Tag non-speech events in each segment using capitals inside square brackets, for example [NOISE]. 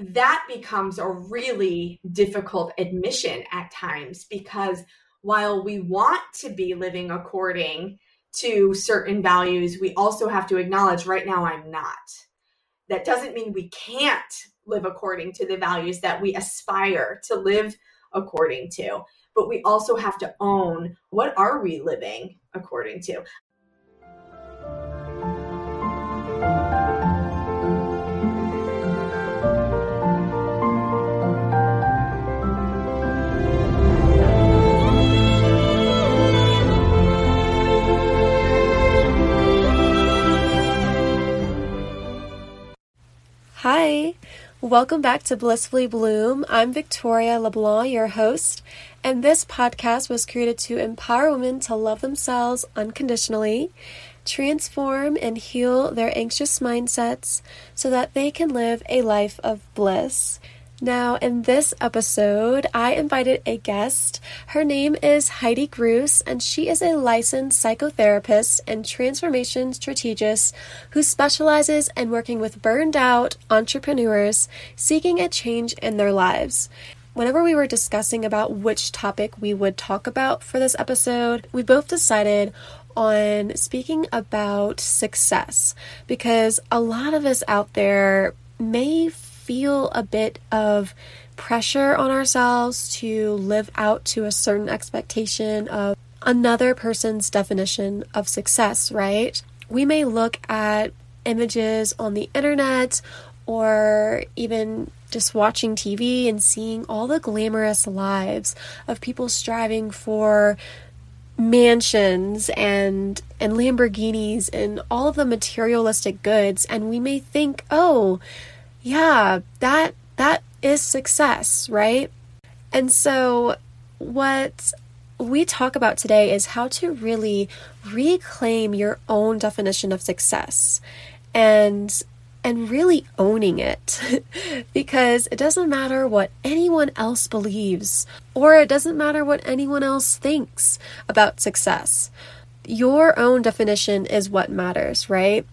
that becomes a really difficult admission at times because while we want to be living according to certain values, we also have to acknowledge right now I'm not. That doesn't mean we can't live according to the values that we aspire to live according to, but we also have to own what are we living according to. Hi, welcome back to Blissfully Bloom. I'm Victoria LeBlanc, your host, and this podcast was created to empower women to love themselves unconditionally, transform and heal their anxious mindsets so that they can live a life of bliss. Now, in this episode, I invited a guest. Her name is Heidi Gruss, and she is a licensed psychotherapist and transformation strategist who specializes in working with burned out entrepreneurs seeking a change in their lives. Whenever we were discussing about which topic we would talk about for this episode, we both decided on speaking about success because a lot of us out there may feel a bit of pressure on ourselves to live out to a certain expectation of another person's definition of success, right? We may look at images on the internet or even just watching TV and seeing all the glamorous lives of people striving for mansions and and Lamborghinis and all of the materialistic goods and we may think, "Oh, yeah, that that is success, right? And so what we talk about today is how to really reclaim your own definition of success and and really owning it [LAUGHS] because it doesn't matter what anyone else believes or it doesn't matter what anyone else thinks about success. Your own definition is what matters, right?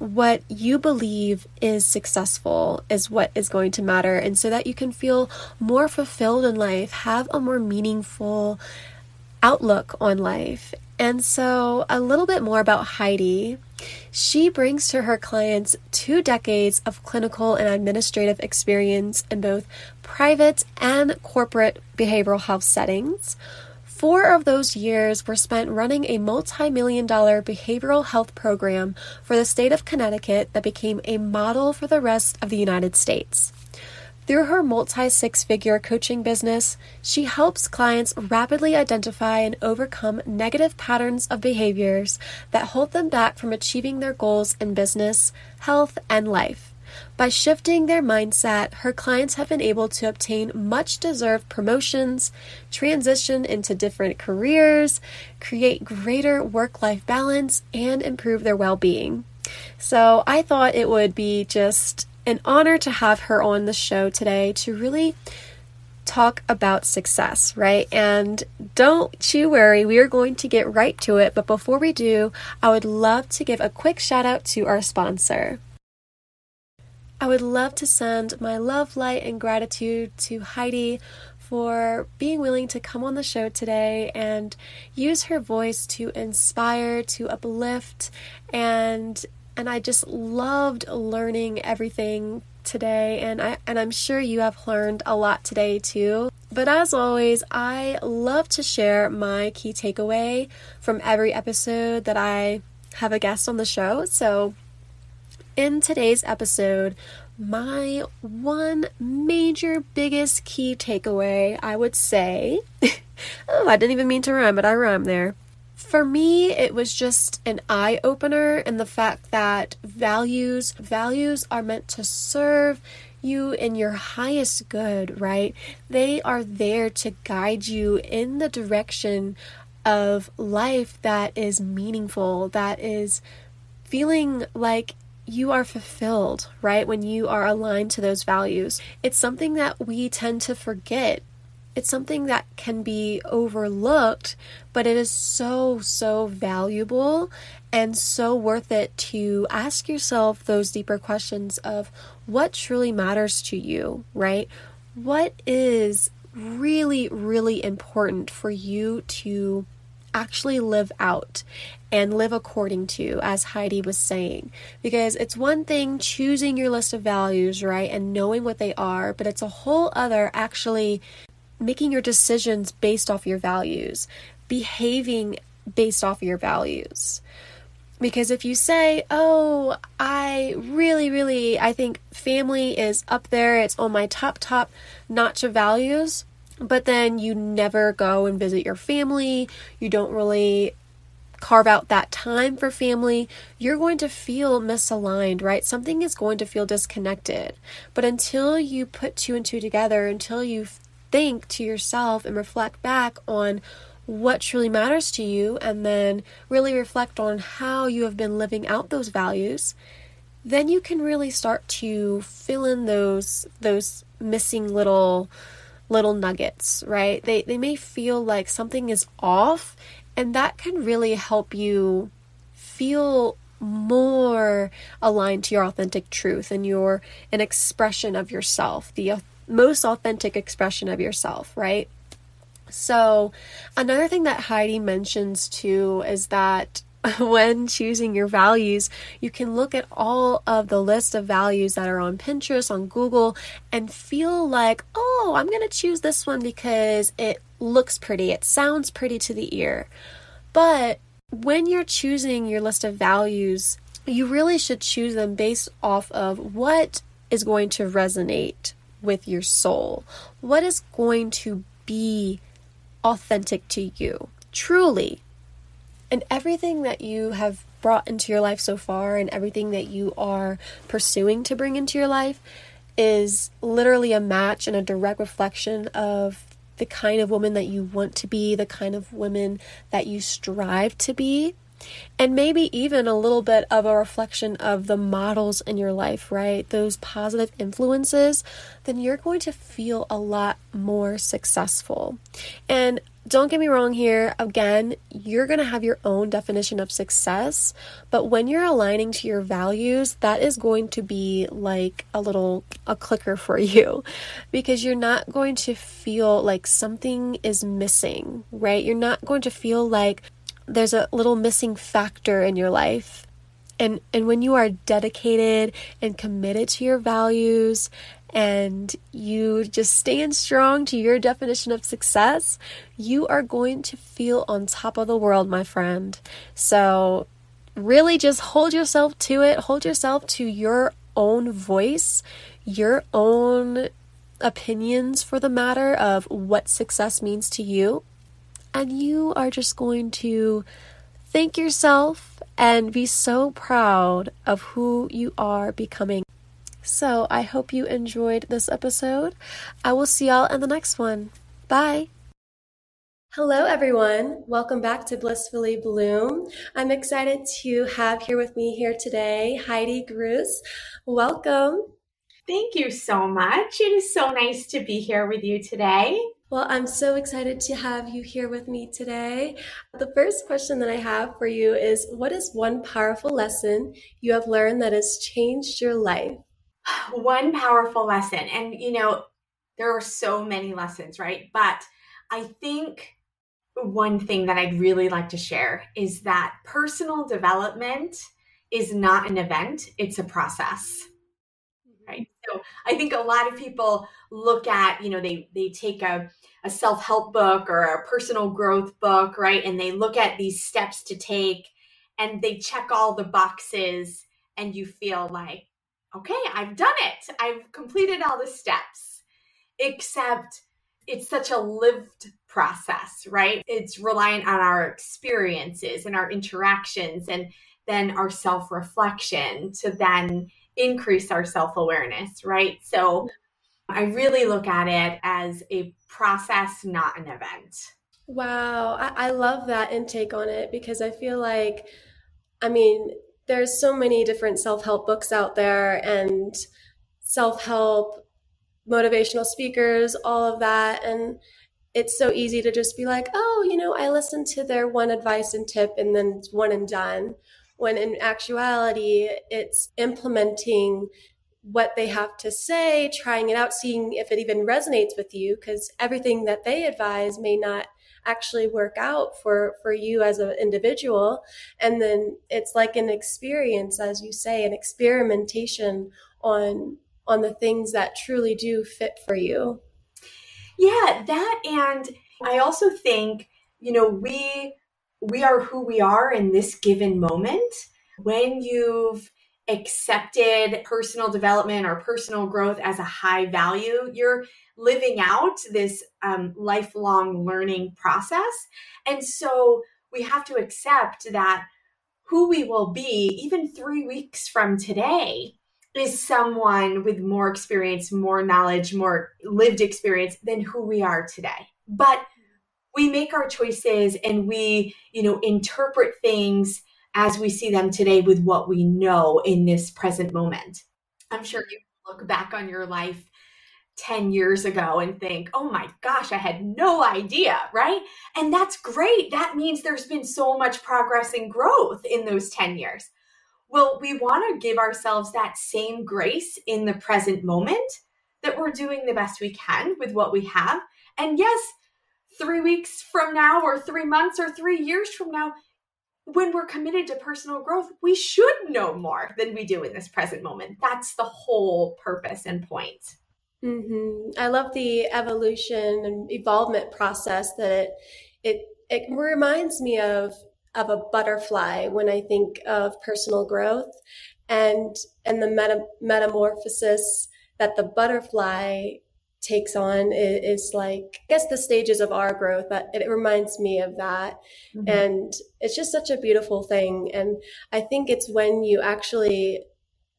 What you believe is successful is what is going to matter. And so that you can feel more fulfilled in life, have a more meaningful outlook on life. And so, a little bit more about Heidi. She brings to her clients two decades of clinical and administrative experience in both private and corporate behavioral health settings. Four of those years were spent running a multi million dollar behavioral health program for the state of Connecticut that became a model for the rest of the United States. Through her multi six figure coaching business, she helps clients rapidly identify and overcome negative patterns of behaviors that hold them back from achieving their goals in business, health, and life. By shifting their mindset, her clients have been able to obtain much deserved promotions, transition into different careers, create greater work life balance, and improve their well being. So I thought it would be just an honor to have her on the show today to really talk about success, right? And don't you worry, we are going to get right to it. But before we do, I would love to give a quick shout out to our sponsor. I would love to send my love, light, and gratitude to Heidi for being willing to come on the show today and use her voice to inspire, to uplift, and and I just loved learning everything today and I and I'm sure you have learned a lot today too. But as always, I love to share my key takeaway from every episode that I have a guest on the show. So in today's episode, my one major biggest key takeaway, I would say, [LAUGHS] oh, I didn't even mean to rhyme, but I rhymed there. For me, it was just an eye opener in the fact that values values are meant to serve you in your highest good, right? They are there to guide you in the direction of life that is meaningful, that is feeling like you are fulfilled, right? When you are aligned to those values. It's something that we tend to forget. It's something that can be overlooked, but it is so, so valuable. and so worth it to ask yourself those deeper questions of what truly matters to you, right? What is really, really important for you to actually live out and live according to, as Heidi was saying. Because it's one thing choosing your list of values, right, and knowing what they are, but it's a whole other actually making your decisions based off your values, behaving based off your values. Because if you say, oh, I really, really, I think family is up there, it's on my top, top notch of values, but then you never go and visit your family, you don't really carve out that time for family, you're going to feel misaligned, right? Something is going to feel disconnected. But until you put two and two together, until you think to yourself and reflect back on what truly matters to you and then really reflect on how you have been living out those values then you can really start to fill in those those missing little little nuggets right? They they may feel like something is off and that can really help you feel more aligned to your authentic truth and your an expression of yourself the most authentic expression of yourself right? So, another thing that Heidi mentions too is that [LAUGHS] when choosing your values, you can look at all of the list of values that are on Pinterest, on Google, and feel like, oh, I'm going to choose this one because it looks pretty, it sounds pretty to the ear. But when you're choosing your list of values, you really should choose them based off of what is going to resonate with your soul, what is going to be authentic to you, truly. And everything that you have brought into your life so far and everything that you are pursuing to bring into your life is literally a match and a direct reflection of the kind of woman that you want to be, the kind of woman that you strive to be and maybe even a little bit of a reflection of the models in your life, right? Those positive influences, then you're going to feel a lot more successful. And don't get me wrong here. Again, you're going to have your own definition of success, but when you're aligning to your values, that is going to be like a little a clicker for [LAUGHS] you because you're not going to feel like something is missing, right? You're not going to feel like there's a little missing factor in your life. And and when you are dedicated and committed to your values and you just stand strong to your definition of success, you are going to feel on top of the world, my friend. So really just hold yourself to it. Hold yourself to your own voice, your own opinions for the matter of what success means to you and you are just going to thank yourself and be so proud of who you are becoming. So, I hope you enjoyed this episode. I will see y'all in the next one. Bye. Hello, everyone. Welcome back to Blissfully Bloom. I'm excited to have here with me here today Heidi Gruss. Welcome. Thank you so much. It is so nice to be here with you today. Well, I'm so excited to have you here with me today. The first question that I have for you is What is one powerful lesson you have learned that has changed your life? One powerful lesson. And, you know, there are so many lessons, right? But I think one thing that I'd really like to share is that personal development is not an event, it's a process mm-hmm. right so i think a lot of people look at you know they they take a, a self-help book or a personal growth book right and they look at these steps to take and they check all the boxes and you feel like okay i've done it i've completed all the steps except it's such a lived process right it's reliant on our experiences and our interactions and then our self-reflection to then increase our self awareness, right? So I really look at it as a process, not an event. Wow. I, I love that intake on it because I feel like, I mean, there's so many different self help books out there and self help, motivational speakers, all of that. And it's so easy to just be like, oh, you know, I listened to their one advice and tip and then it's one and done. when in actuality, it's implementing what they have to say, trying it out, seeing if it even resonates with you, because everything that they advise may not actually work out for for you as an individual. And then it's like an experience as you say an experimentation on on the things that truly do fit for you. Yeah that and i also think you know we we are who we are in this given moment. When you've accepted personal development or personal growth as a high value, you're living out this um, lifelong learning process. And so we have to accept that who we will be, even three weeks from today, is someone with more experience, more knowledge, more lived experience than who we are today. But we make our choices and we, you know, interpret things as we see them today with what we know in this present moment. I'm sure you look back on your life 10 years ago and think, oh my gosh, I had no idea, right? And that's great. That means there's been so much progress and growth in those 10 years. Well, we want to give ourselves that same grace in the present moment that we're doing the best we can with what we have. And yes, three weeks from now, or three months, or three years from now, when we're committed to personal growth, we should know more than we do in this present moment. That's the whole purpose and point. Mm-hmm. I love the evolution and evolvement process that it it it reminds me of of a butterfly when I think of personal growth and and the meta, metamorphosis that the butterfly takes on is, is, like I guess the stages of our growth. but it reminds me of that, mm-hmm. and it's just such a beautiful thing. And I think it's when you actually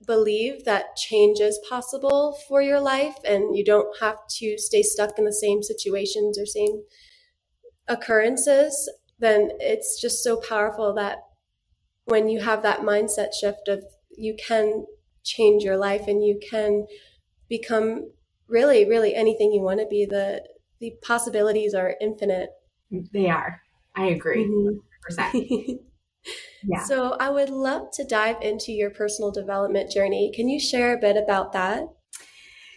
believe that change is possible for your life, and you don't have to stay stuck in the same situations or same occurrences. Then it's just so powerful that when you have that mindset shift of you can change your life and you can become really, really anything you want to be. The the possibilities are infinite. They are. I agree. Mm-hmm. [LAUGHS] yeah. So I would love to dive into your personal development journey. Can you share a bit about that?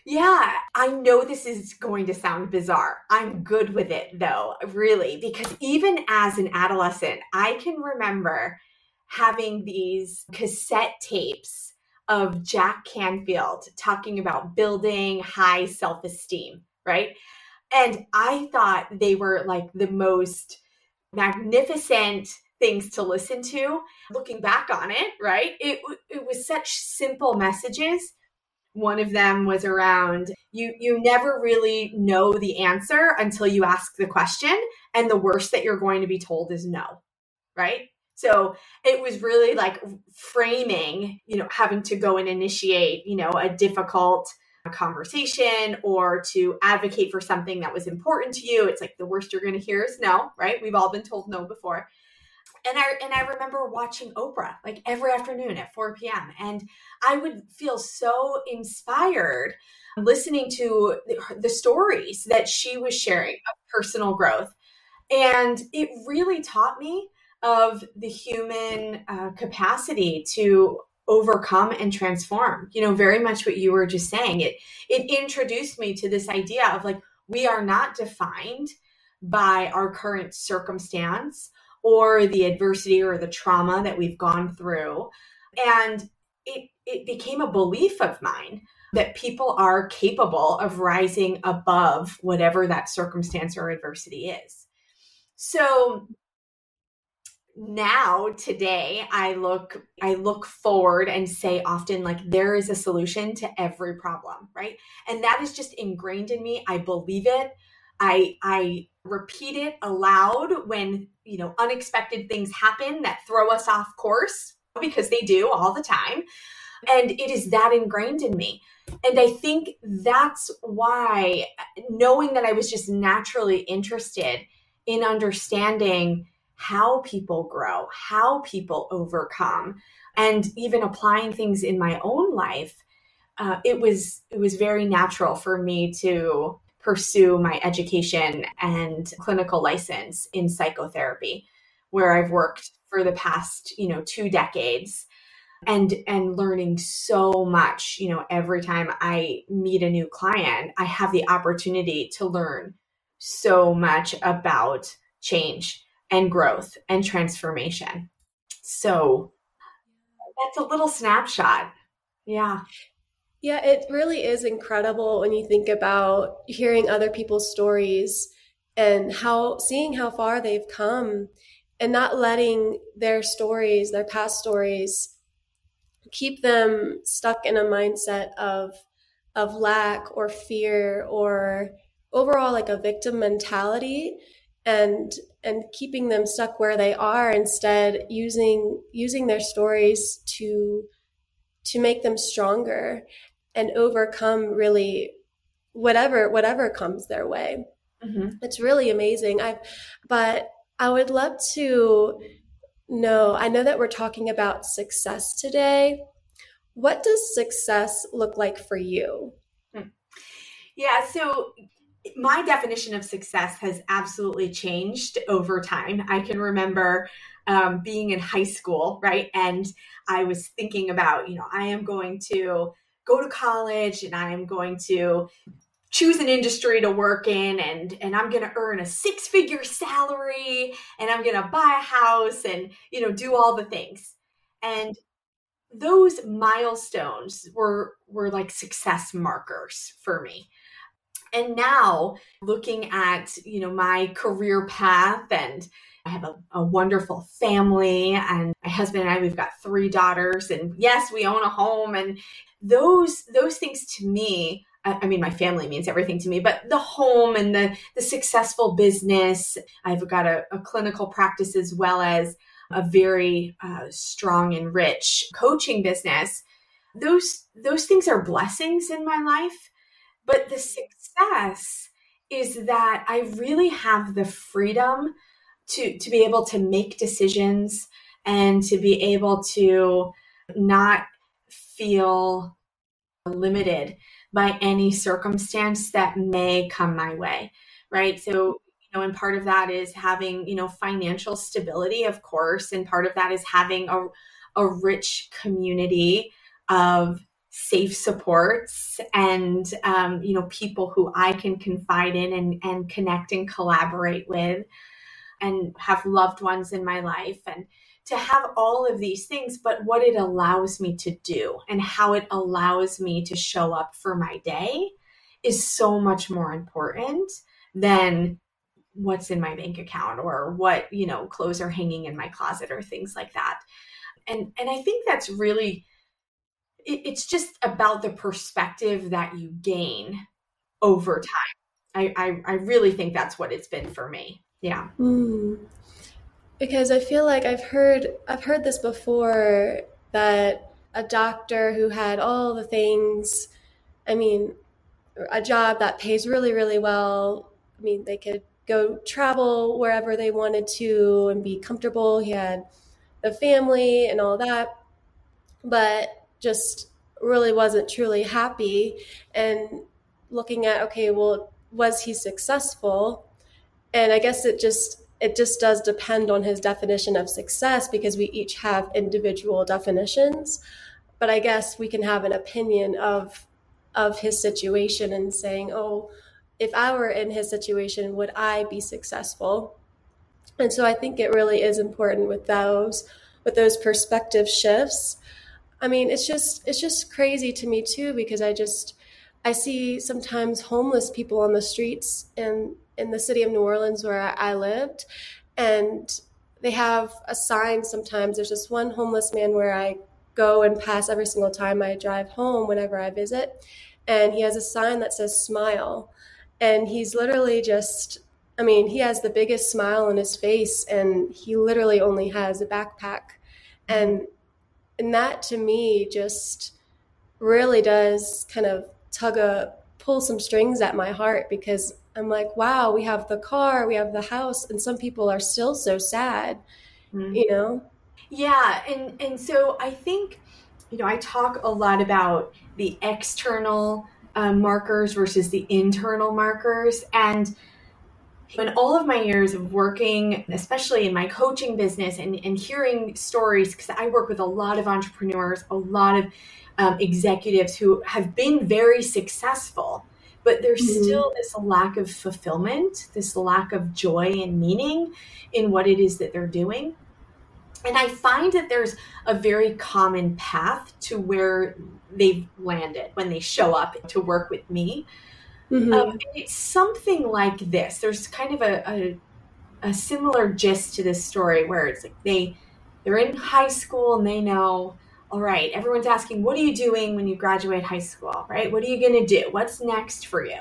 Yeah, I know this is going to sound bizarre. I'm good with it though, really, because even as an adolescent, I can remember having these cassette tapes of Jack Canfield talking about building high self esteem, right? And I thought they were like the most magnificent things to listen to. Looking back on it, right? It, it was such simple messages. One of them was around you you never really know the answer until you ask the question and the worst that you're going to be told is no. Right? So it was really like framing, you know, having to go and initiate, you know, a difficult conversation or to advocate for something that was important to you. It's like the worst you're going to hear is no, right? We've all been told no before. And I and I remember watching Oprah like every afternoon at 4 p.m. and I would feel so inspired listening to the, the stories that she was sharing of personal growth. And it really taught me of the human uh, capacity to overcome and transform you know very much what you were just saying it it introduced me to this idea of like we are not defined by our current circumstance or the adversity or the trauma that we've gone through. And it it became a belief of mine that people are capable of rising above whatever that circumstance or adversity is. So now today i look i look forward and say often like there is a solution to every problem right? And that is just ingrained in me. I believe it. I i repeat it aloud when you know unexpected things happen that throw us off course because they do all the time. And it is that ingrained in me. And i think that's why knowing that i was just naturally interested in understanding how people grow, how people overcome, and even applying things in my own life, uh, it was it was very natural for me to pursue my education and clinical license in psychotherapy, where I've worked for the past, you know, two decades and and learning so much, you know, every time I meet a new client, I have the opportunity to learn so much about change and growth and transformation. So that's a little snapshot. Yeah. Yeah, it really is incredible when you think about hearing other people's stories and how seeing how far they've come and not letting their stories, their past stories, keep them stuck in a mindset of of lack or fear or overall like a victim mentality and and keeping them stuck where they are instead using using their stories to to make them stronger and overcome really whatever whatever comes their way mm-hmm. it's really amazing i but i would love to know i know that we're talking about success today what does success look like for you hmm. yeah so my definition of success has absolutely changed over time. I can remember um, being in high school, right? And I was thinking about, you know, I am going to go to college and I am going to choose an industry to work in and and I'm going to earn a six figure salary and I'm going to buy a house and you know do all the things. And those milestones were were like success markers for me and now looking at you know my career path and I have a, a, wonderful family and my husband and I we've got three daughters and yes we own a home and those those things to me I, mean my family means everything to me but the home and the the successful business. I've got a, a clinical practice as well as a very uh, strong and rich coaching business. Those those things are blessings in my life but the success is that I really have the freedom to to be able to make decisions and to be able to not feel limited by any circumstance that may come my way right? So you know and part of that is having you know financial stability of course and part of that is having a, a rich community of safe supports and um, you know people who i can confide in and, and connect and collaborate with and have loved ones in my life and to have all of these things but what it allows me to do and how it allows me to show up for my day is so much more important than what's in my bank account or what you know clothes are hanging in my closet or things like that and and i think that's really it's just about the perspective that you gain over time. I, I, I really think that's what it's been for me. Yeah. Mm. Because I feel like I've heard I've heard this before that a doctor who had all the things, I mean, a job that pays really, really well. I mean, they could go travel wherever they wanted to and be comfortable. He had a family and all that. But just really wasn't truly happy and looking at okay well was he successful and i guess it just it just does depend on his definition of success because we each have individual definitions. But i guess we can have an opinion of of his situation and saying oh if i were in his situation would i be successful? And so i think it really is important with those with those perspective shifts. I mean, it's just it's just crazy to me too because I just I see sometimes homeless people on the streets in in the city of New Orleans where I, lived, and they have a sign. Sometimes there's this one homeless man where I go and pass every single time I drive home whenever I visit, and he has a sign that says "Smile," and he's literally just I mean, he has the biggest smile on his face, and he literally only has a backpack. And and that to me just really does kind of tug a pull some strings at my heart because I'm like, wow, we have the car, we have the house, and some people are still so sad, mm-hmm. you know? Yeah, and and so I think, you know, I talk a lot about the external uh, markers versus the internal markers, and In all of my years of working, especially in my coaching business and, and hearing stories, because I work with a lot of entrepreneurs, a lot of um, executives who have been very successful, but there's mm-hmm. still this lack of fulfillment, this lack of joy and meaning in what it is that they're doing. And I find that there's a very common path to where they've landed when they show up to work with me. Mm-hmm. Um, it's something like this. There's kind of a, a, a similar gist to this story where it's like they they're in high school and they know, all right, everyone's asking, what are you doing when you graduate high school, right? What are you going to do? What's next for you?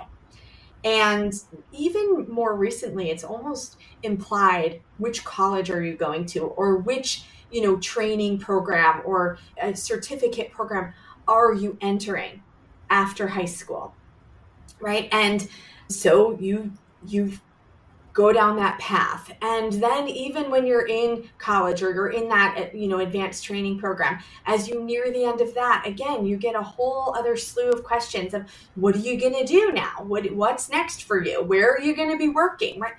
And even more recently, it's almost implied which college are you going to or which, you know, training program or a certificate program are you entering after high school? Right? And so you you go down that path. And then even when you're in college or you're in that you know advanced training program as you near the end of that again you get a whole other slew of questions of what are you going to do now? What what's next for you? Where are you going to be working? Right?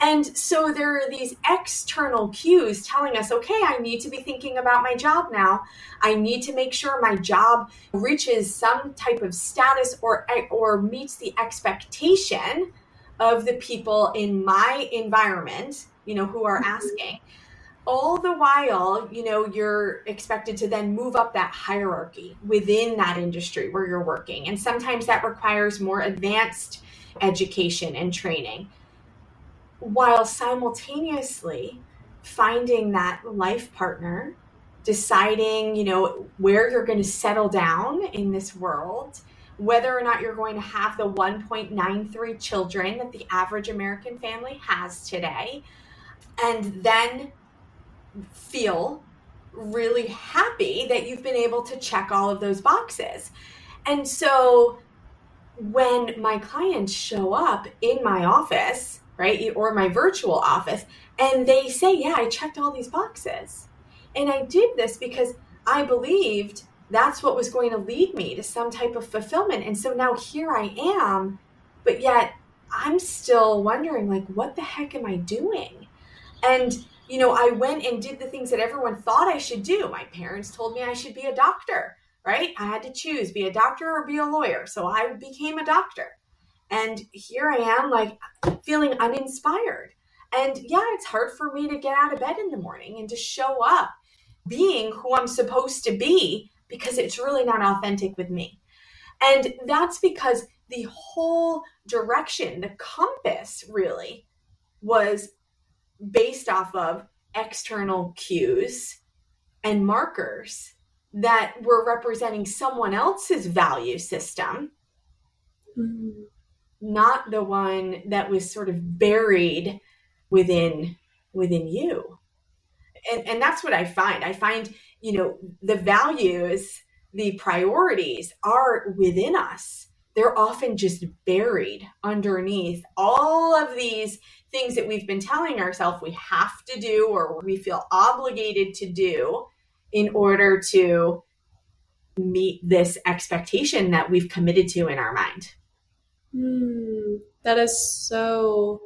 And so there are these external cues telling us, okay, I need to be thinking about my job now. I need to make sure my job reaches some type of status or or meets the expectation of the people in my environment, you know, who are mm-hmm. asking. All the while, you know, you're expected to then move up that hierarchy within that industry where you're working. And sometimes that requires more advanced education and training while simultaneously finding that life partner, deciding, you know, where you're going to settle down in this world, whether or not you're going to have the 1.93 children that the average American family has today, and then feel really happy that you've been able to check all of those boxes. And so when my clients show up in my office, right? Or my virtual office. And they say, yeah, I checked all these boxes. And I did this because I believed that's what was going to lead me to some type of fulfillment. And so now here I am, but yet I'm still wondering, like, what the heck am I doing? And, you know, I went and did the things that everyone thought I should do. My parents told me I should be a doctor, right? I had to choose be a doctor or be a lawyer. So I became a doctor. And here I am, like feeling uninspired. And yeah, it's hard for me to get out of bed in the morning and to show up being who I'm supposed to be because it's really not authentic with me. And that's because the whole direction, the compass really was based off of external cues and markers that were representing someone else's value system. Mm-hmm not the one that was sort of buried within within you and and that's what i find i find you know the values the priorities are within us. They're often just buried underneath all of these things that we've been telling ourselves we have to do or we feel obligated to do in order to meet this expectation that we've committed to in our mind. Mm, that is so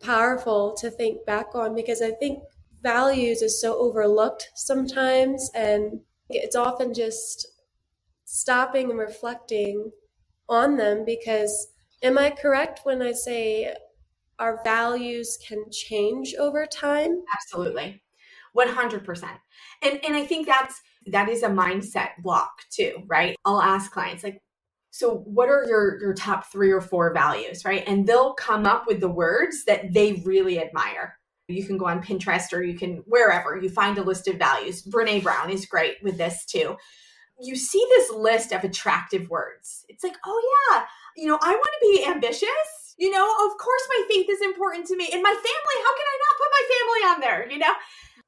powerful to think back on because I think values is so overlooked sometimes and it's often just stopping and reflecting on them because am I correct when I say our values can change over time? Absolutely. 100%. And and I think that's that is a mindset block too, right? I'll ask clients like so what are your your top 3 or 4 values, right? And they'll come up with the words that they really admire. You can go on Pinterest or you can wherever you find a list of values. Brene Brown is great with this too. You see this list of attractive words. It's like, "Oh yeah, you know, I want to be ambitious." You know, of course my faith is important to me. And my family, how can I not put my family on there, you know?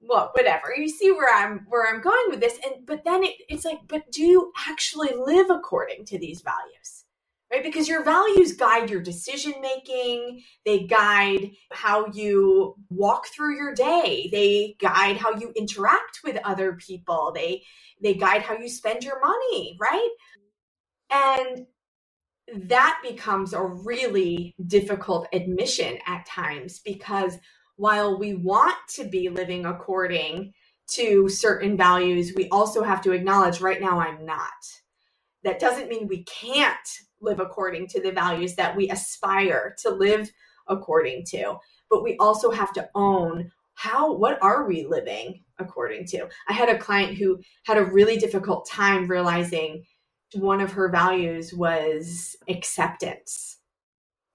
well whatever you see where i'm where i'm going with this and but then it, it's like but do you actually live according to these values right? Because your values guide your decision making they guide how you walk through your day. They guide how you interact with other people. They they guide how you spend your money right? And that becomes a really difficult admission at times because while we want to be living according to certain values, we also have to acknowledge right now I'm not. That doesn't mean we can't live according to the values that we aspire to live according to, but we also have to own how what are we living according to? I had a client who had a really difficult time realizing one of her values was acceptance.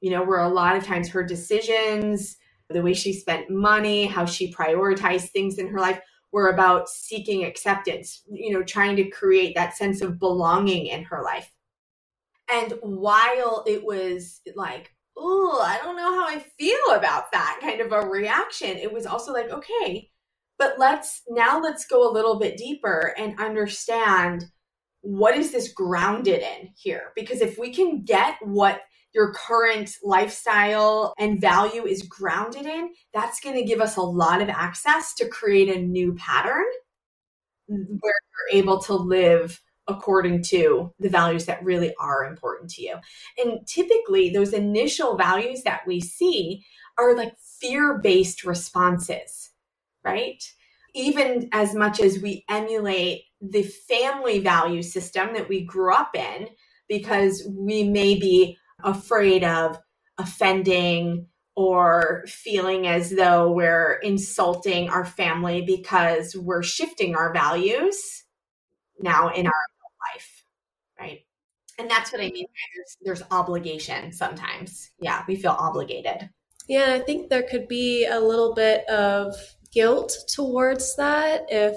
You know where a lot of times her decisions the way she spent money how she prioritized things in her life were about seeking acceptance you know trying to create that sense of belonging in her life and while it was like oh, I don't know how I feel about that kind of a reaction. It was also like, okay, but let's now let's go a little bit deeper and understand what is this grounded in here? Because if we can get what your current lifestyle and value is grounded in, that's going to give us a lot of access to create a new pattern mm, where you're able to live according to the values that really are important to you. And typically, those initial values that we see are like fear based responses, right? Even as much as we emulate the family value system that we grew up in, because we may be afraid of offending or feeling as though we're insulting our family because we're shifting our values now in our? And that's what I mean there's, there's obligation sometimes. Yeah, we feel obligated. Yeah, I think there could be a little bit of guilt towards that if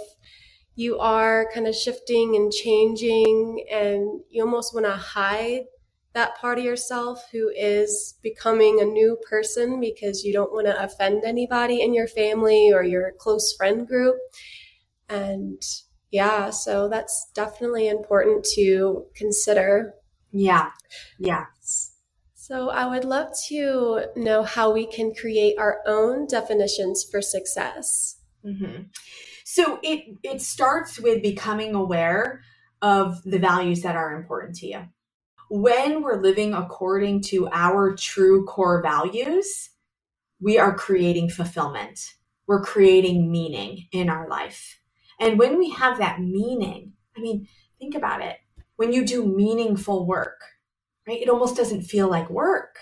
you are kind of shifting and changing and you almost want to hide that part of yourself who is becoming a new person because you don't want to offend anybody in your family or your close friend group. And yeah, so that's definitely important to consider. Yeah. Yeah. So I would love to know how we can create our own definitions for success. Mm-hmm. So it it starts with becoming aware of the values that are important to you. When we're living according to our true core values, we are creating fulfillment. We're creating meaning in our life. And when we have that meaning, I mean, think about it. When you do meaningful work, right? It almost doesn't feel like work.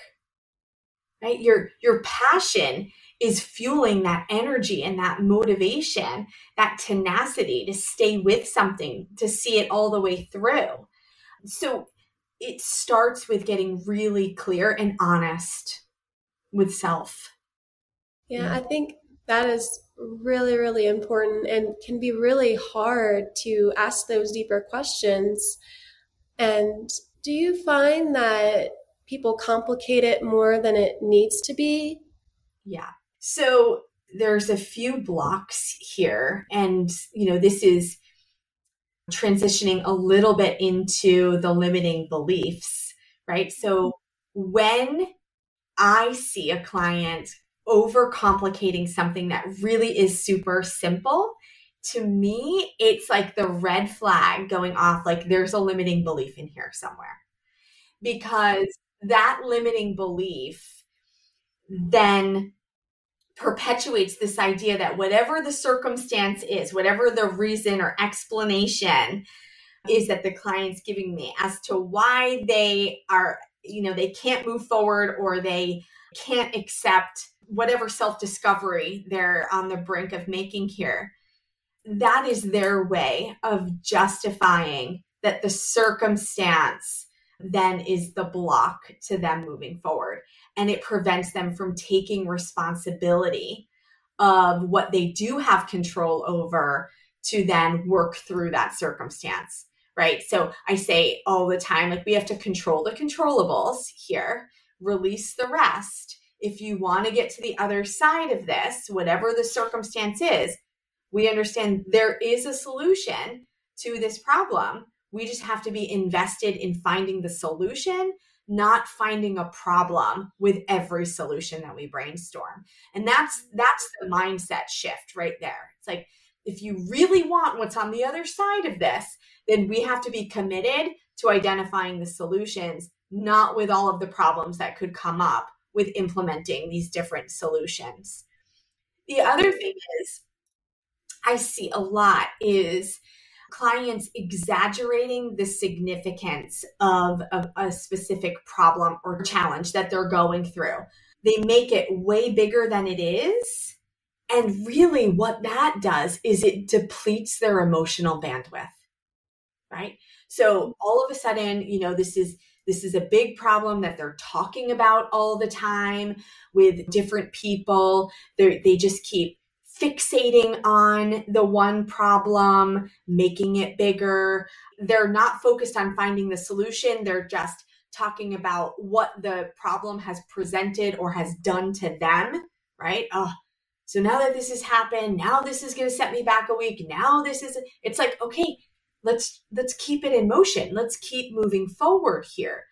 Right? Your your passion is fueling that energy and that motivation, that tenacity to stay with something, to see it all the way through. So it starts with getting really clear and honest with self. Yeah, I think that is really, really important and can be really hard to ask those deeper questions. And do you find that people complicate it more than it needs to be? Yeah. So there's a few blocks here. And, you know, this is transitioning a little bit into the limiting beliefs, right? So when I see a client overcomplicating something that really is super simple, to me, it's like the red flag going off like there's a limiting belief in here somewhere. Because that limiting belief then perpetuates this idea that whatever the circumstance is, whatever the reason or explanation is that the client's giving me as to why they are, you know, they can't move forward or they can't accept whatever self discovery they're on the brink of making here, that is their way of justifying that the circumstance then is the block to them moving forward. And it prevents them from taking responsibility of what they do have control over to then work through that circumstance. Right. So I say all the time, like we have to control the controllables here, release the rest if you want to get to the other side of this, whatever the circumstance is, we understand there is a solution to this problem. We just have to be invested in finding the solution, not finding a problem with every solution that we brainstorm. And that's that's the mindset shift right there. It's like if you really want what's on the other side of this, then we have to be committed to identifying the solutions, not with all of the problems that could come up with implementing these different solutions. The other thing is, I see a lot is clients exaggerating the significance of, a specific problem or challenge that they're going through. They make it way bigger than it is. And really, what that does is it depletes their emotional bandwidth, right? So all of a sudden, you know, this is this is a big problem that they're talking about all the time with different people. They they just keep fixating on the one problem, making it bigger. They're not focused on finding the solution. They're just talking about what the problem has presented or has done to them, right? Oh, so now that this has happened, now this is going to set me back a week. Now this is it's like, okay, let's let's keep it in motion. Let's keep moving forward here.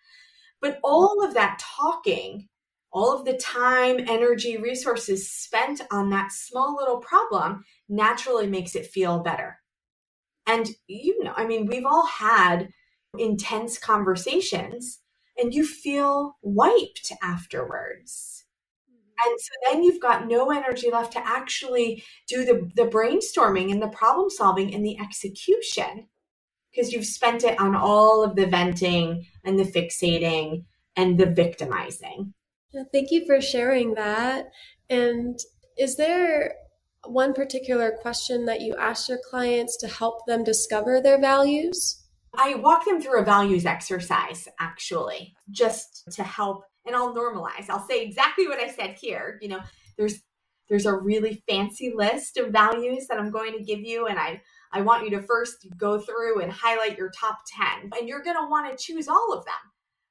But all of that talking all of the time, energy, resources spent on that small little problem naturally makes it feel better. And you know, I mean, we've all had intense conversations and you feel wiped afterwards. And so then you've got no energy left to actually do the, the brainstorming and the problem solving and the execution because you've spent it on all of the venting and the fixating and the victimizing. Yeah, thank you for sharing that. And is there one particular question that you ask your clients to help them discover their values? I walk them through a values exercise actually, just to help and I'll normalize. I'll say exactly what I said here. You know, there's there's a really fancy list of values that I'm going to give you and I I want you to first go through and highlight your top 10 and you're going to want to choose all of them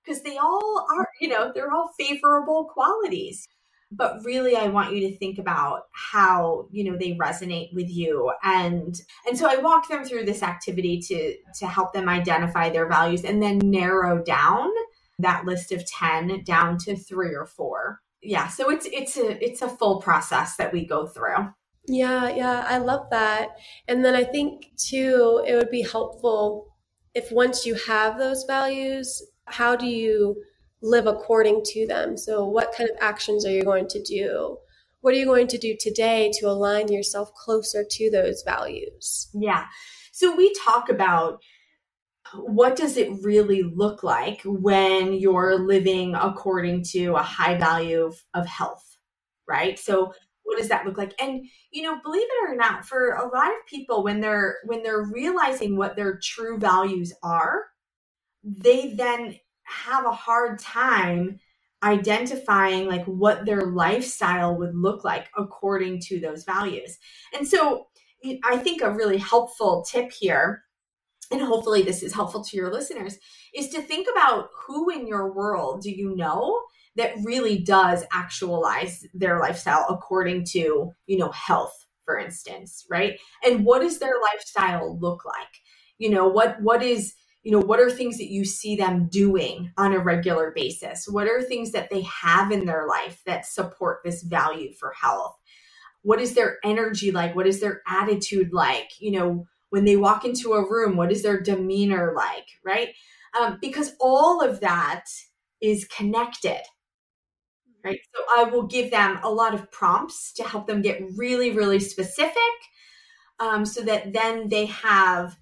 because they all are, you know, they're all favorable qualities. But really I want you to think about how, you know, they resonate with you. And and so I walk them through this activity to to help them identify their values and then narrow down that list of 10 down to 3 or 4. Yeah, so it's it's a it's a full process that we go through. Yeah, yeah, I love that. And then I think too, it would be helpful if once you have those values, how do you live according to them? So, what kind of actions are you going to do? What are you going to do today to align yourself closer to those values? Yeah. So, we talk about what does it really look like when you're living according to a high value of, health, right? So, what does that look like and you know believe it or not for a lot of people when they're when they're realizing what their true values are they then have a hard time identifying like what their lifestyle would look like according to those values. And so I think a really helpful tip here and hopefully this is helpful to your listeners is to think about who in your world do you know that really does actualize their lifestyle according to, you know, health for instance, right? And what does their lifestyle look like? You know, what what is you know what are things that you see them doing on a regular basis? What are things that they have in their life that support this value for health? What is their energy like? What is their attitude like? You know when they walk into a room what is their demeanor like right? Um, because all of that is connected right so i will give them a lot of prompts to help them get really really specific um, so that then they have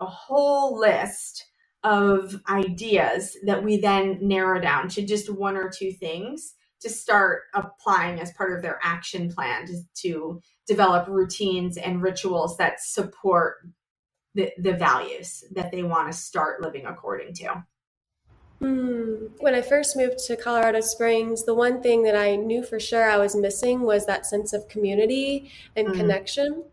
a whole list of ideas that we then narrow down to just one or two things to start applying as part of their action plan to, to develop routines and rituals that support the, the values that they want to start living according to. Hmm. When I first moved to Colorado Springs, the one thing that I knew for sure I was missing was that sense of community and mm. connection.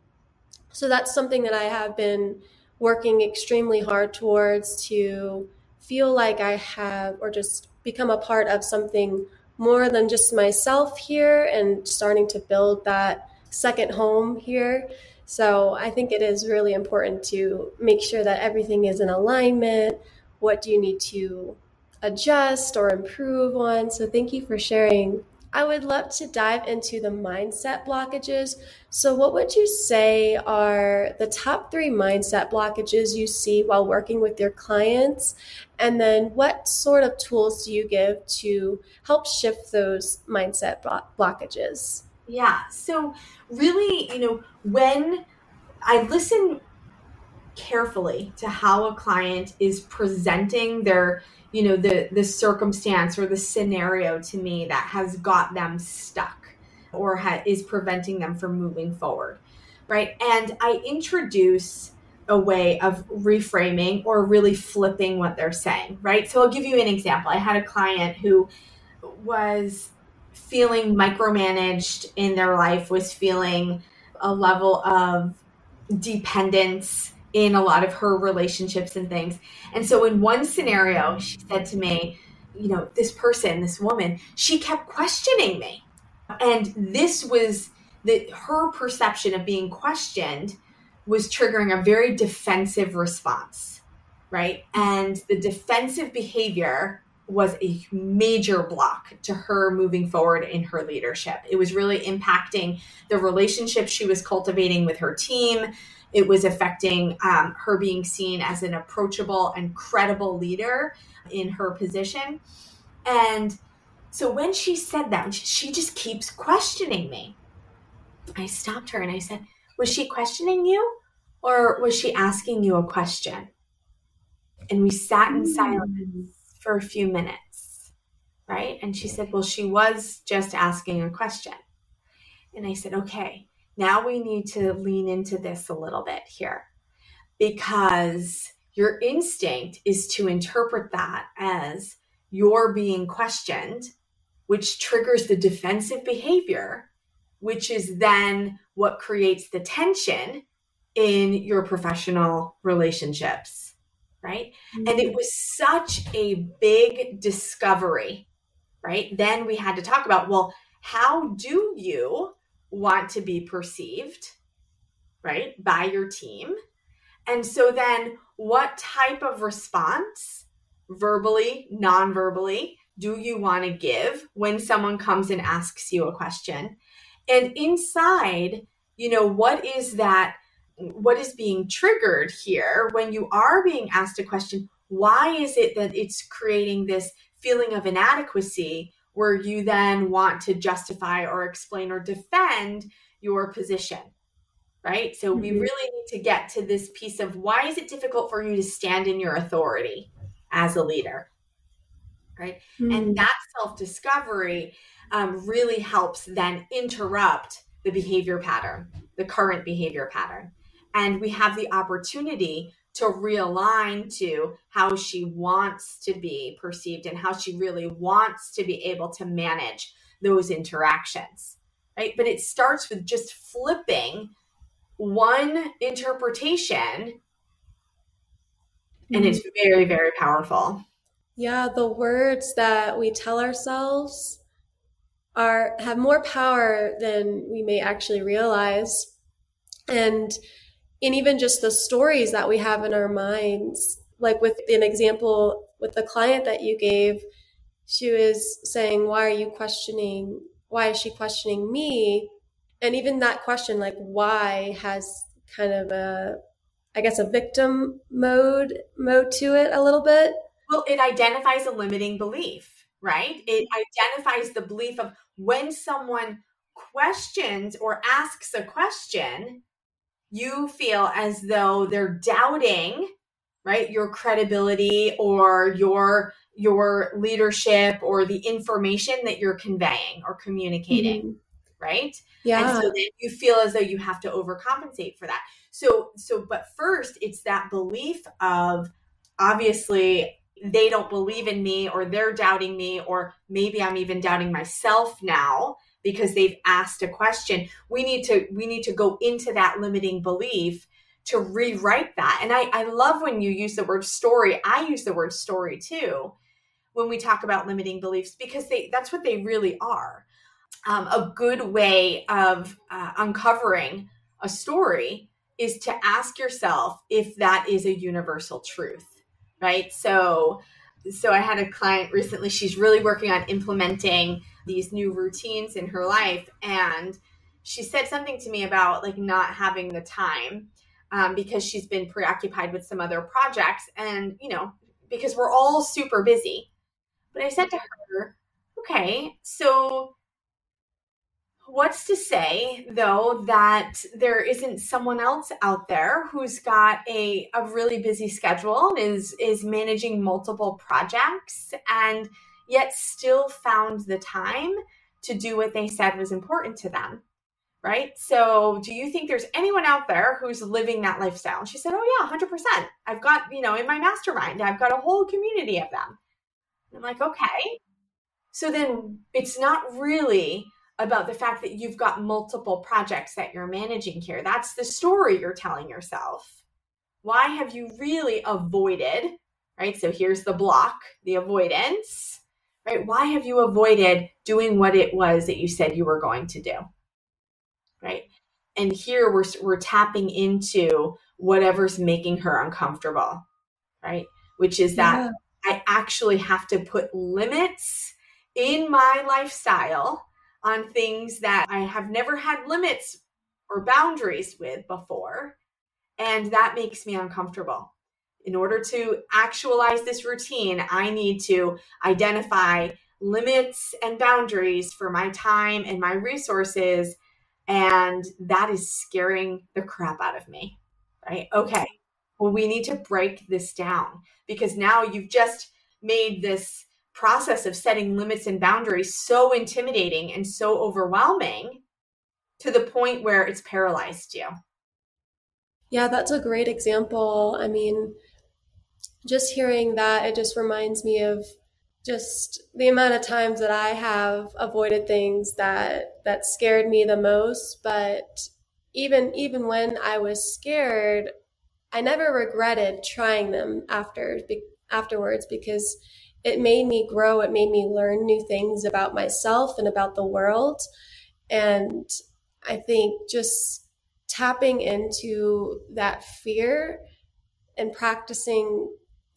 So that's something that I have been working extremely hard towards to feel like I have or just become a part of something more than just myself here and starting to build that second home here. So I think it is really important to make sure that everything is in alignment. What do you need to adjust or improve on? So thank you for sharing I would love to dive into the mindset blockages. So, what would you say are the top three mindset blockages you see while working with your clients? And then, what sort of tools do you give to help shift those mindset blockages? Yeah. So, really, you know, when I listen carefully to how a client is presenting their you know the the circumstance or the scenario to me that has got them stuck or ha- is preventing them from moving forward right? And i introduce a way of reframing or really flipping what they're saying right? So i'll give you an example. I had a client who was feeling micromanaged in their life was feeling a level of dependence in a lot of her relationships and things. And so in one scenario, she said to me, you know, this person, this woman, she kept questioning me. And this was that her perception of being questioned was triggering a very defensive response, right? And the defensive behavior was a major block to her moving forward in her leadership. It was really impacting the relationship she was cultivating with her team, it was affecting um, her being seen as an approachable and credible leader in her position. And so when she said that, she just keeps questioning me. I stopped her and I said, Was she questioning you or was she asking you a question? And we sat in mm. silence for a few minutes, right? And she said, Well, she was just asking a question. And I said, Okay, now we need to lean into this a little bit here because your instinct is to interpret that as you're being questioned, which triggers the defensive behavior, which is then what creates the tension in your professional relationships, right? Mm-hmm. And it was such a big discovery, right? Then we had to talk about, well, how do you want to be perceived, right, by your team. And so then, what type of response, verbally, non verbally, do you want to give when someone comes and asks you a question? And inside, you know, what is that? What is being triggered here when you are being asked a question? Why is it that it's creating this feeling of inadequacy where you then want to justify or explain or defend your position right so mm-hmm. we really need to get to this piece of why is it difficult for you to stand in your authority as a leader right mm-hmm. and that self discovery um, really helps then interrupt the behavior pattern the current behavior pattern and we have the opportunity to realign to how she wants to be perceived and how she really wants to be able to manage those interactions right? But it starts with just flipping one interpretation and it's mm-hmm. very very powerful. Yeah the words that we tell ourselves are have more power than we may actually realize. And and even just the stories that we have in our minds like with an example with the client that you gave she was saying why are you questioning? Why is she questioning me? And even that question like why? has kind of a i guess a victim mode mode to it a little bit. Well it identifies a limiting belief right? It identifies the belief of when someone questions or asks a question you feel as though they're doubting right your credibility or your your leadership or the information that you're conveying or communicating mm-hmm. right? Yeah and so then you feel as though you have to overcompensate for that. So so but first it's that belief of obviously they don't believe in me or they're doubting me or maybe i'm even doubting myself now because they've asked a question. We need to we need to go into that limiting belief to rewrite that. And i i love when you use the word story. I use the word story too when we talk about limiting beliefs because they that's what they really are. Um, a good way of uh, uncovering a story is to ask yourself if that is a universal truth right? So so i had a client recently. She's really working on implementing these new routines in her life. And she said something to me about like not having the time um, because she's been preoccupied with some other projects and, you know, because we're all super busy. But I said to her, okay, so what's to say though that there isn't someone else out there who's got a, a really busy schedule and is is managing multiple projects and yet still found the time to do what they said was important to them right so do you think there's anyone out there who's living that lifestyle and she said oh yeah 100% i've got you know in my mastermind i've got a whole community of them i'm like okay so then it's not really about the fact that you've got multiple projects that you're managing here. That's the story you're telling yourself. Why have you really avoided, right? So here's the block, the avoidance, right? Why have you avoided doing what it was that you said you were going to do? Right? And here we're we're tapping into whatever's making her uncomfortable, right? Which is that yeah. I actually have to put limits in my lifestyle on things that I have never had limits or boundaries with before. And that makes me uncomfortable. In order to actualize this routine, I need to identify limits and boundaries for my time and my resources. And that is scaring the crap out of me. Right? Okay. Well, we need to break this down because now you've just made this process of setting limits and boundaries so intimidating and so overwhelming to the point where it's paralyzed you. Yeah, that's a great example. I mean, just hearing that, it just reminds me of just the amount of times that I have avoided things that that scared me the most, but even even when I was scared, I never regretted trying them after afterwards because it made me grow. It made me learn new things about myself and about the world. And I think just tapping into that fear and practicing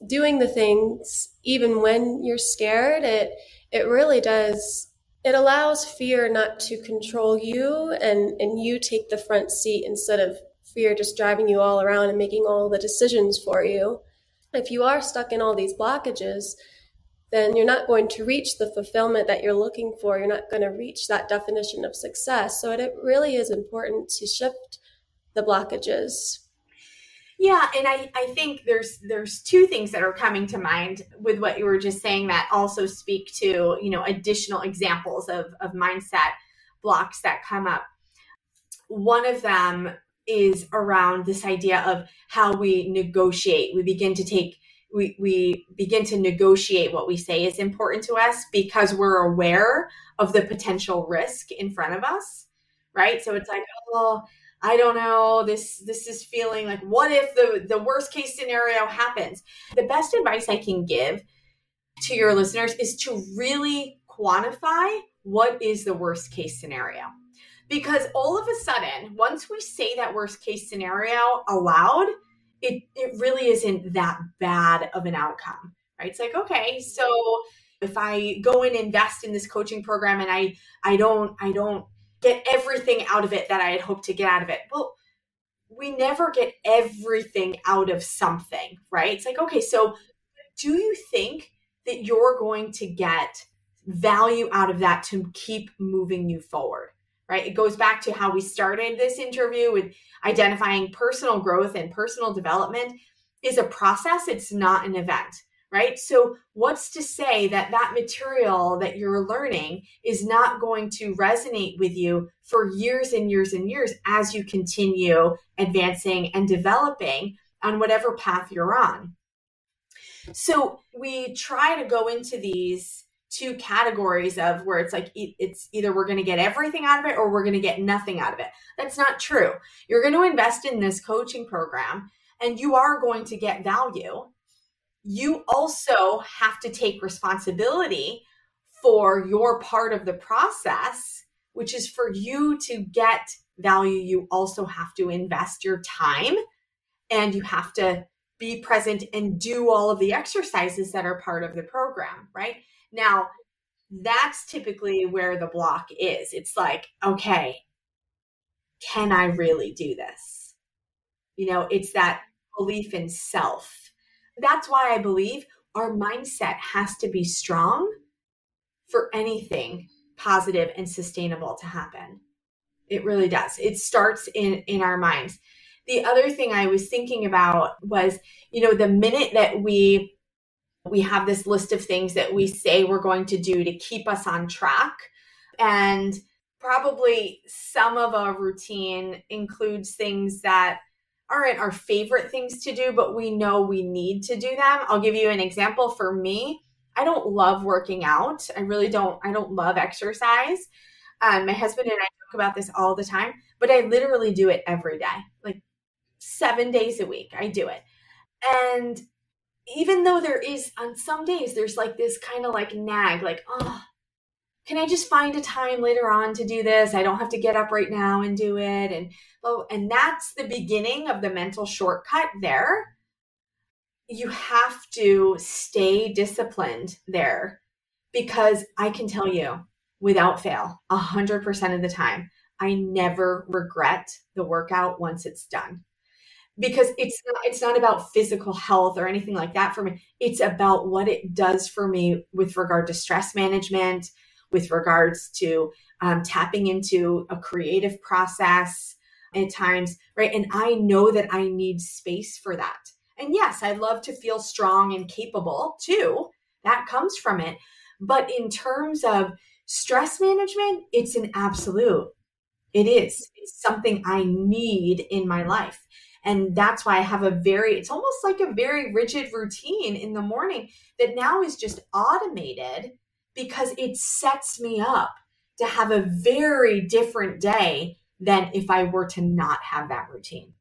doing the things even when you're scared, it it really does it allows fear not to control you and and you take the front seat instead of fear just driving you all around and making all the decisions for you. If you are stuck in all these blockages, then you're not going to reach the fulfillment that you're looking for. You're not going to reach that definition of success. So it really is important to shift the blockages. Yeah, and I, I think there's there's two things that are coming to mind with what you were just saying that also speak to, you know, additional examples of, of mindset blocks that come up. One of them is around this idea of how we negotiate. We begin to take we, we begin to negotiate what we say is important to us because we're aware of the potential risk in front of us right so it's like oh i don't know this this is feeling like what if the the worst case scenario happens? The best advice i can give to your listeners is to really quantify what is the worst case scenario. Because all of a sudden once we say that worst case scenario aloud it it really isn't that bad of an outcome right? It's like okay so if i go and invest in this coaching program and i i don't i don't get everything out of it that i had hoped to get out of it. Well we never get everything out of something right? It's like okay so do you think that you're going to get value out of that to keep moving you forward right? It goes back to how we started this interview with identifying personal growth and personal development is a process, it's not an event, right? So, what's to say that that material that you're learning is not going to resonate with you for years and years and years as you continue advancing and developing on whatever path you're on? So, we try to go into these two categories of where it's like it's either we're going to get everything out of it or we're going to get nothing out of it. That's not true. You're going to invest in this coaching program and you are going to get value. You also have to take responsibility for your part of the process, which is for you to get value. You also have to invest your time and you have to be present and do all of the exercises that are part of the program, right? Now, that's typically where the block is. It's like, okay, can I really do this? You know, it's that belief in self. That's why I believe our mindset has to be strong for anything positive and sustainable to happen. It really does. It starts in in our minds. The other thing I was thinking about was, you know, the minute that we we have this list of things that we say we're going to do to keep us on track and probably some of a routine includes things that aren't our favorite things to do, but we know we need to do them. I'll give you an example for me. I don't love working out. I really don't. I don't love exercise. Um, my husband and I talk about this all the time, but I literally do it every day, like seven days a week. I do it. And even though there is on some days, there's like this kind of like nag, like, oh, can I just find a time later on to do this? I don't have to get up right now and do it. And oh, and that's the beginning of the mental shortcut there. You have to stay disciplined there because I can tell you without fail, a hundred percent of the time, I never regret the workout once it's done. Because it's not, it's not about physical health or anything like that for me. It's about what it does for me with regard to stress management, with regards to um, tapping into a creative process at times, right? And I know that I need space for that. And yes, I love to feel strong and capable too. That comes from it. But in terms of stress management, it's an absolute. It is. It's something I need in my life. And that's why I have a very, it's almost like a very rigid routine in the morning that now is just automated because it sets me up to have a very different day than if I were to not have that routine.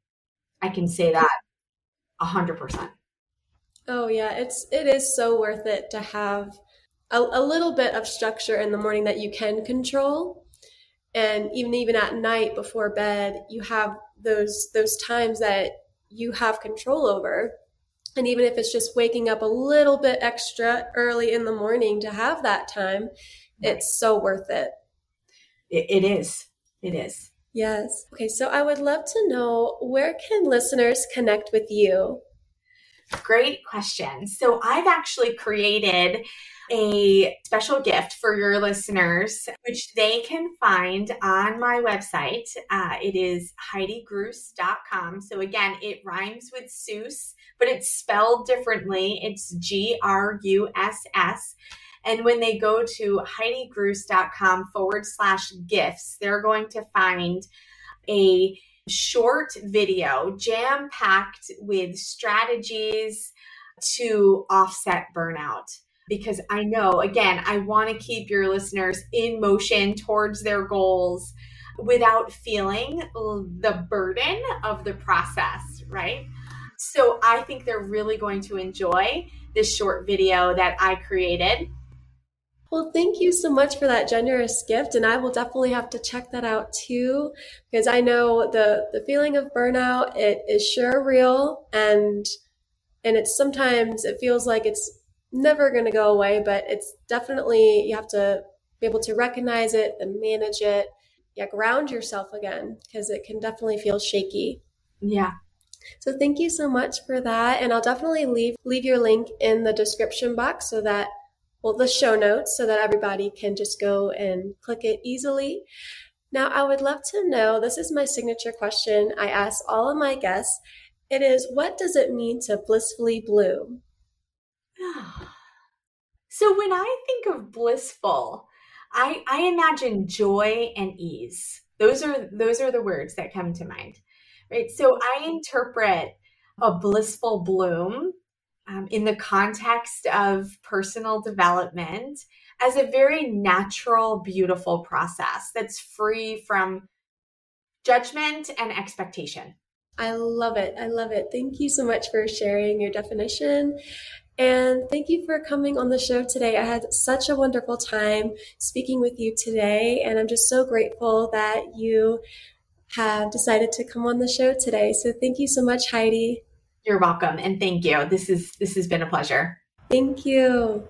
I can say that a hundred percent. Oh yeah, it's it is so worth it to have a, a little bit of structure in the morning that you can control, and even even at night before bed, you have those those times that you have control over and even if it's just waking up a little bit extra early in the morning to have that time, it's so worth it. it, it is. It is. Yes. Okay, so I would love to know where can listeners connect with you? Great question. So I've actually created a special gift for your listeners, which they can find on my website. Uh, it is HeidiGruss.com. So again, it rhymes with Seuss, but it's spelled differently. It's G R U S S. And when they go to HeidiGruss.com forward slash gifts, they're going to find a short video jam packed with strategies to offset burnout because I know, again, I want to keep your listeners in motion towards their goals without feeling the burden of the process, right? So I think they're really going to enjoy this short video that I created. Well, thank you so much for that generous gift, and I will definitely have to check that out too, because I know the the feeling of burnout it is sure real, and and it's sometimes it feels like it's never going to go away, but it's definitely, you have to be able to recognize it and manage it. Yeah, ground yourself again because it can definitely feel shaky. Yeah. So thank you so much for that. And I'll definitely leave leave your link in the description box so that well the show notes so that everybody can just go and click it easily. Now I would love to know, this is my signature question I ask all of my guests. It is what does it mean to blissfully bloom? [SIGHS] so when I think of blissful, I I imagine joy and ease. Those are those are the words that come to mind. Right? So I interpret a blissful bloom um, in the context of personal development as a very natural, beautiful process that's free from judgment and expectation. I love it. I love it. Thank you so much for sharing your definition. And thank you for coming on the show today. I had such a wonderful time speaking with you today. And I'm just so grateful that you have decided to come on the show today. So thank you so much, Heidi. You're welcome. And thank you. This is this has been a pleasure. Thank you.